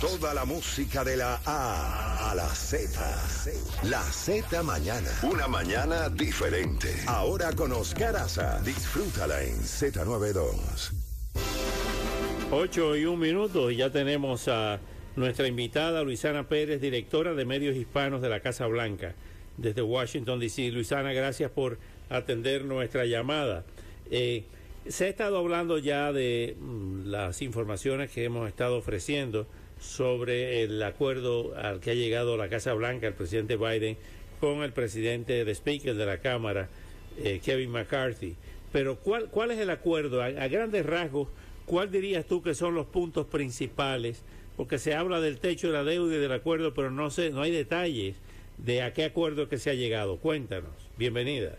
Toda la música de la A a la Z. La Z mañana. Una mañana diferente. Ahora con Oscar Aza. Disfrútala en Z92. 8 y un minuto y ya tenemos a nuestra invitada Luisana Pérez, directora de medios hispanos de la Casa Blanca desde Washington, D.C. Luisana, gracias por atender nuestra llamada. Eh, se ha estado hablando ya de mm, las informaciones que hemos estado ofreciendo sobre el acuerdo al que ha llegado la Casa Blanca, el presidente Biden, con el presidente de Speaker de la Cámara, eh, Kevin McCarthy. Pero ¿cuál, cuál es el acuerdo? A, a, grandes rasgos, ¿cuál dirías tú que son los puntos principales? Porque se habla del techo de la deuda y del acuerdo, pero no, sé, no hay detalles de a qué acuerdo que se ha llegado. Cuéntanos. Bienvenida.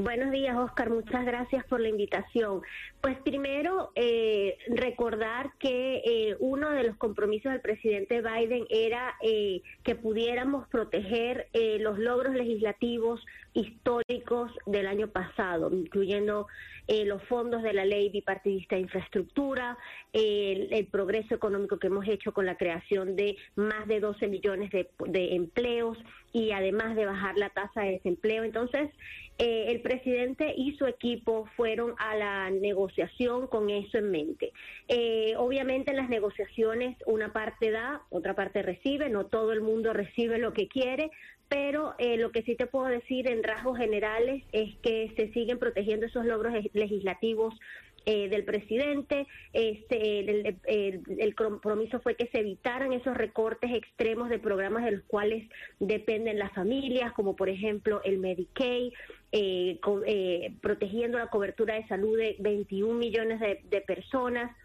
Buenos días, Oscar. Muchas gracias por la invitación. Pues primero, eh, recordar que eh, uno de los compromisos del presidente Biden era eh, que pudiéramos proteger eh, los logros legislativos históricos del año pasado, incluyendo eh, los fondos de la ley bipartidista de infraestructura, el, progreso económico que hemos hecho con la creación de más de 12 millones de, de empleos y además de bajar la tasa de desempleo. Entonces, eh, el presidente y su equipo fueron a la negociación con eso en mente. Eh, obviamente en las negociaciones una parte da, otra parte recibe, no todo el mundo recibe lo que quiere, pero eh, lo que sí te puedo decir en rasgos generales es que se siguen protegiendo esos logros legislativos eh, del presidente. Este, el, compromiso fue que se evitaran esos recortes extremos de programas de los cuales dependen las familias, como por ejemplo el Medicaid, eh, eh, protegiendo la cobertura de salud de 21 millones de personas.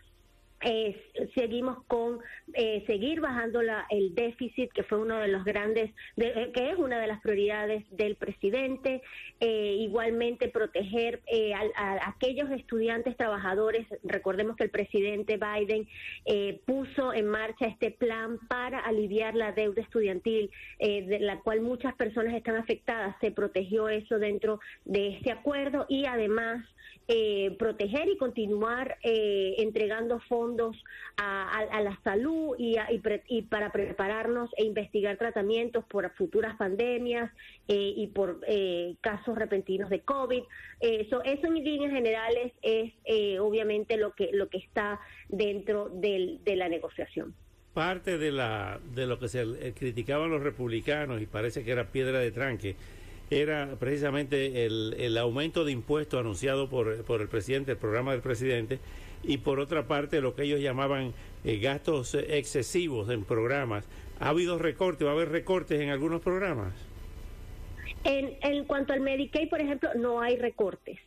Eh, seguimos con eh, seguir bajando la, el déficit, que fue uno de los grandes, de, eh, que es una de las prioridades del presidente. Eh, igualmente proteger a, a, aquellos estudiantes trabajadores. Recordemos que el presidente Biden puso en marcha este plan para aliviar la deuda estudiantil, de la cual muchas personas están afectadas. Se protegió eso dentro de este acuerdo y además eh, proteger y continuar eh, entregando fondos a, a, a, la salud y, a, y, pre, y, para prepararnos e investigar tratamientos por futuras pandemias eh, y por eh, casos repentinos de COVID. Eso, eso en líneas generales es eh, obviamente lo que, lo que está dentro del, de la negociación parte de la de lo que se criticaban los republicanos y parece que era piedra de tranque era precisamente el, el aumento de impuestos anunciado por, por, el presidente, el programa del presidente, y por otra parte lo que ellos llamaban eh, gastos excesivos en programas. ¿Ha habido recortes? ¿Va a haber recortes en algunos programas? En, en cuanto al Medicaid, por ejemplo, no hay recortes.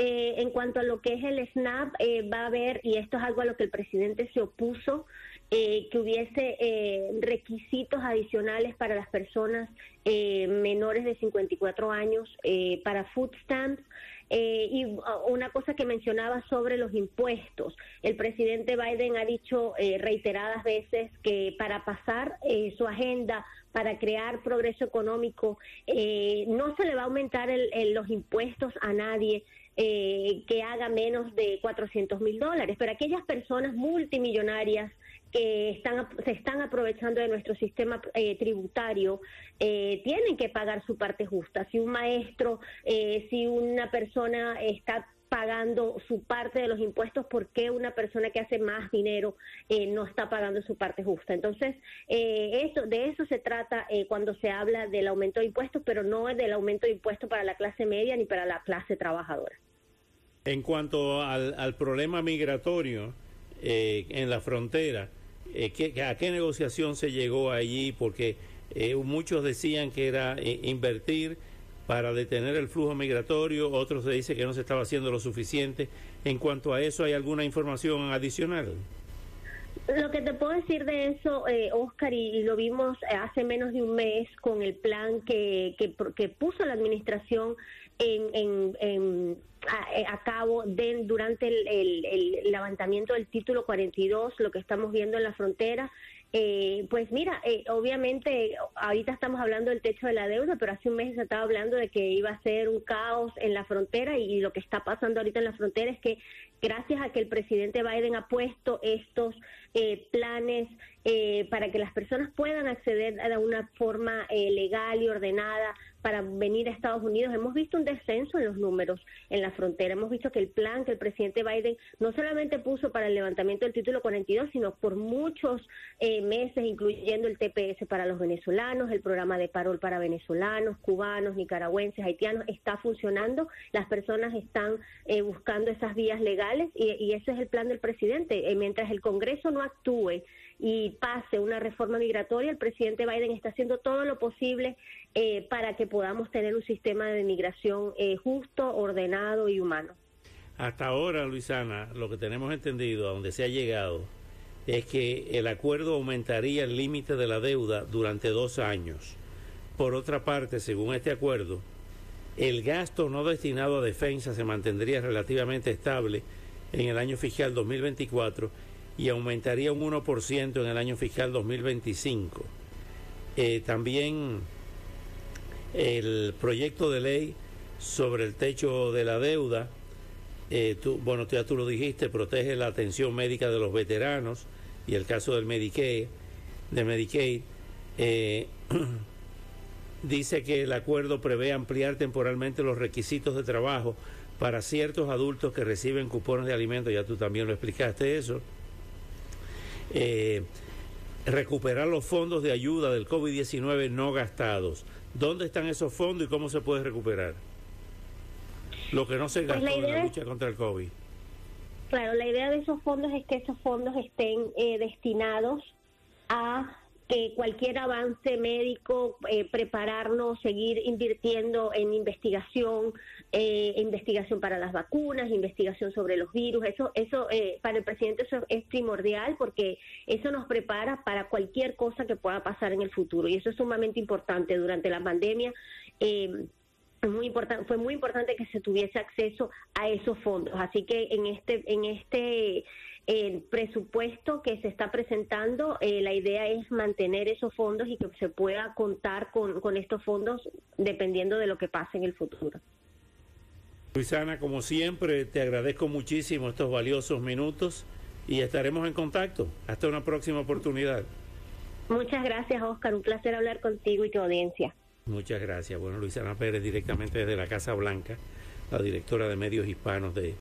Eh, en cuanto a lo que es el SNAP, eh, va a haber, y esto es algo a lo que el presidente se opuso, eh, que hubiese eh, requisitos adicionales para las personas eh, menores de 54 años eh, para food stamps. y una cosa que mencionaba sobre los impuestos. El presidente Biden ha dicho reiteradas veces que para pasar su agenda para crear progreso económico, no se le va a aumentar el, el, los impuestos a nadie, eh, que haga menos de 400 mil dólares, pero aquellas personas multimillonarias que están, se están aprovechando de nuestro sistema eh, tributario eh, tienen que pagar su parte justa. Si un maestro, eh, si una persona está pagando su parte de los impuestos, ¿por qué una persona que hace más dinero eh, no está pagando su parte justa? Entonces, eh, eso, de eso se trata eh, cuando se habla del aumento de impuestos, pero no del aumento de impuestos para la clase media ni para la clase trabajadora. En cuanto al, al problema migratorio en la frontera, ¿qué, ¿a qué negociación se llegó allí? Porque muchos decían que era invertir para detener el flujo migratorio, otros se dice que no se estaba haciendo lo suficiente. En cuanto a eso, ¿hay alguna información adicional? Lo que te puedo decir de eso, eh, Oscar, y, lo vimos hace menos de un mes con el plan que, que, puso la administración en, a, cabo de, durante el, el, levantamiento del título 42, lo que estamos viendo en la frontera, eh, pues mira, eh, obviamente ahorita estamos hablando del techo de la deuda, pero hace un mes se estaba hablando de que iba a ser un caos en la frontera y, lo que está pasando ahorita en la frontera es que gracias a que el presidente Biden ha puesto estos eh, planes para que las personas puedan acceder de una forma legal y ordenada para venir a Estados Unidos. Hemos visto un descenso en los números en la frontera. Hemos visto que el plan que el presidente Biden no solamente puso para el levantamiento del título 42, sino por muchos eh, meses, incluyendo el TPS para los venezolanos, el programa de parol para venezolanos, cubanos, nicaragüenses, haitianos, está funcionando. Las personas están eh, buscando esas vías legales y, y, ese es el plan del presidente. Eh, mientras el Congreso no actúe y pase una reforma migratoria, el presidente Biden está haciendo todo lo posible eh, para que podamos tener un sistema de migración eh, justo, ordenado y humano. Hasta ahora, Luisana, lo que tenemos entendido, a donde se ha llegado, es que el acuerdo aumentaría el límite de la deuda durante dos años. Por otra parte, según este acuerdo, el gasto no destinado a defensa se mantendría relativamente estable en el año fiscal 2024 y aumentaría un 1% en el año fiscal 2025. Eh, también el proyecto de ley sobre el techo de la deuda, eh, bueno, ya tú lo dijiste, protege la atención médica de los veteranos y el caso del Medicaid, de Medicaid. Eh, dice que el acuerdo prevé ampliar temporalmente los requisitos de trabajo para ciertos adultos que reciben cupones de alimentos, ya tú también lo explicaste eso. Eh, recuperar los fondos de ayuda del COVID-19 no gastados. ¿Dónde están esos fondos y cómo se puede recuperar? Lo que no se pues gastó en la lucha contra el COVID. Claro, la idea de esos fondos es que esos fondos estén eh, destinados a que cualquier avance médico, eh, prepararnos, seguir invirtiendo en investigación, eh, investigación para las vacunas, investigación sobre los virus. Eso, eso eh, para el presidente eso es primordial porque eso nos prepara para cualquier cosa que pueda pasar en el futuro y eso es sumamente importante durante la pandemia. Muy importante, fue muy importante que se tuviese acceso a esos fondos. Así que en este, en este el presupuesto que se está presentando, eh, la idea es mantener esos fondos y que se pueda contar con, con estos fondos dependiendo de lo que pase en el futuro. Luisana, como siempre, te agradezco muchísimo estos valiosos minutos y estaremos en contacto. Hasta una próxima oportunidad. Muchas gracias, Oscar. Un placer hablar contigo y tu audiencia. Muchas gracias. Bueno, Luisana Pérez, directamente desde la Casa Blanca, la directora de medios hispanos de